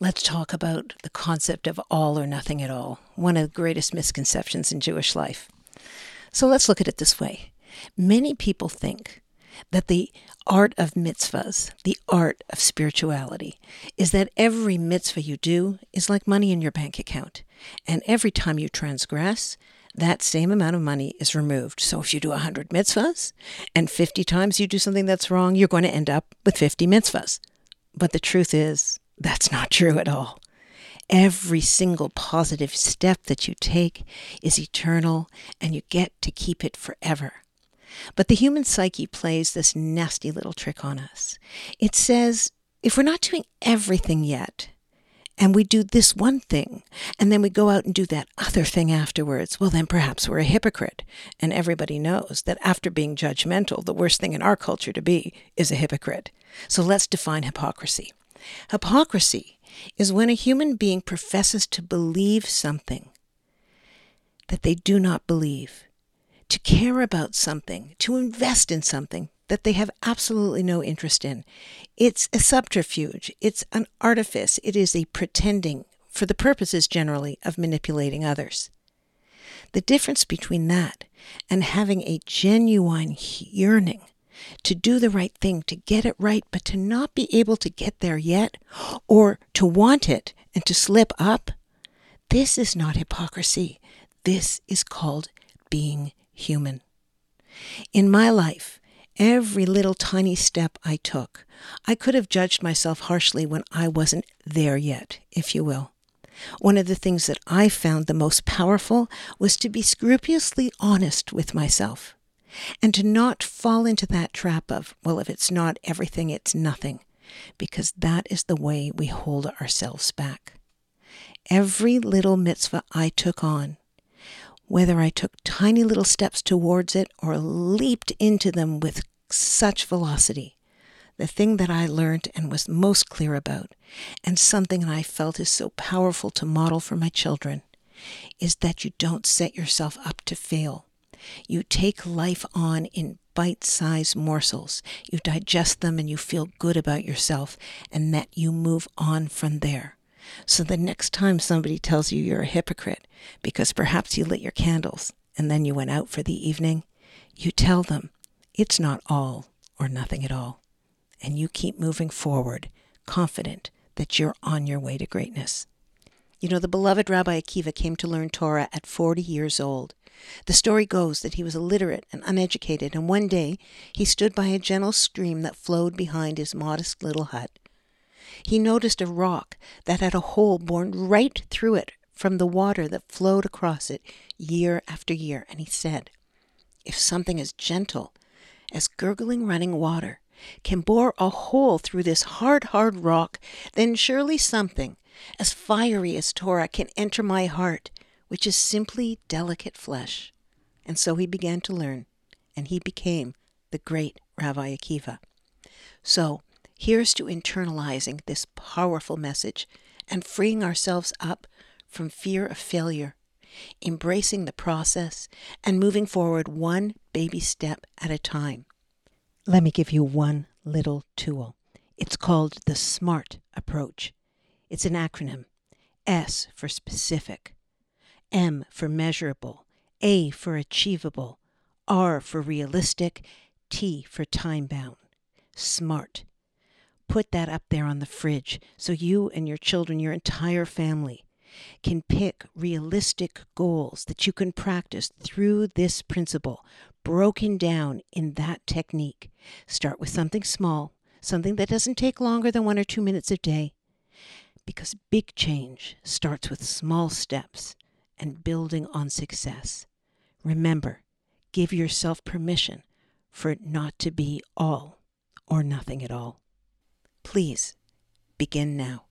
let's talk about the concept of all or nothing at all, one of the greatest misconceptions in Jewish life. So let's look at it this way. Many people think that the art of mitzvahs, the art of spirituality, is that every mitzvah you do is like money in your bank account. And every time you transgress, that same amount of money is removed. So if you do 100 mitzvahs and 50 times you do something that's wrong, you're going to end up with 50 mitzvahs. But the truth is, that's not true at all. Every single positive step that you take is eternal and you get to keep it forever. But the human psyche plays this nasty little trick on us. It says, if we're not doing everything yet, and we do this one thing, and then we go out and do that other thing afterwards, well, then perhaps we're a hypocrite. And everybody knows that after being judgmental, the worst thing in our culture to be is a hypocrite. So let's define hypocrisy. Hypocrisy is when a human being professes to believe something that they do not believe, to care about something, to invest in something that they have absolutely no interest in. It's a subterfuge, it's an artifice, it is a pretending for the purposes generally of manipulating others. The difference between that and having a genuine yearning to do the right thing, to get it right, but to not be able to get there yet, or to want it and to slip up, this is not hypocrisy. This is called being human. In my life, every little tiny step I took. I could have judged myself harshly when I wasn't there yet, if you will. One of the things that I found the most powerful was to be scrupulously honest with myself and to not fall into that trap of, well, if it's not everything, it's nothing, because that is the way we hold ourselves back. Every little mitzvah I took on whether I took tiny little steps towards it or leaped into them with such velocity. The thing that I learned and was most clear about, and something I felt is so powerful to model for my children, is that you don't set yourself up to fail. You take life on in bite sized morsels. You digest them and you feel good about yourself, and that you move on from there. So the next time somebody tells you you're a hypocrite because perhaps you lit your candles and then you went out for the evening, you tell them it's not all or nothing at all. And you keep moving forward, confident that you're on your way to greatness. You know, the beloved Rabbi Akiva came to learn Torah at 40 years old. The story goes that he was illiterate and uneducated, and one day he stood by a gentle stream that flowed behind his modest little hut he noticed a rock that had a hole born right through it from the water that flowed across it year after year, and he said, If something as gentle as gurgling running water can bore a hole through this hard, hard rock, then surely something as fiery as Torah can enter my heart, which is simply delicate flesh. And so he began to learn, and he became the great Rabbi Akiva. So, Here's to internalizing this powerful message and freeing ourselves up from fear of failure, embracing the process, and moving forward one baby step at a time. Let me give you one little tool. It's called the SMART approach. It's an acronym. S for specific, M for measurable, A for achievable, R for realistic, T for time bound. SMART. Put that up there on the fridge so you and your children, your entire family, can pick realistic goals that you can practice through this principle, broken down in that technique. Start with something small, something that doesn't take longer than one or two minutes a day, because big change starts with small steps and building on success. Remember, give yourself permission for it not to be all or nothing at all. Please begin now.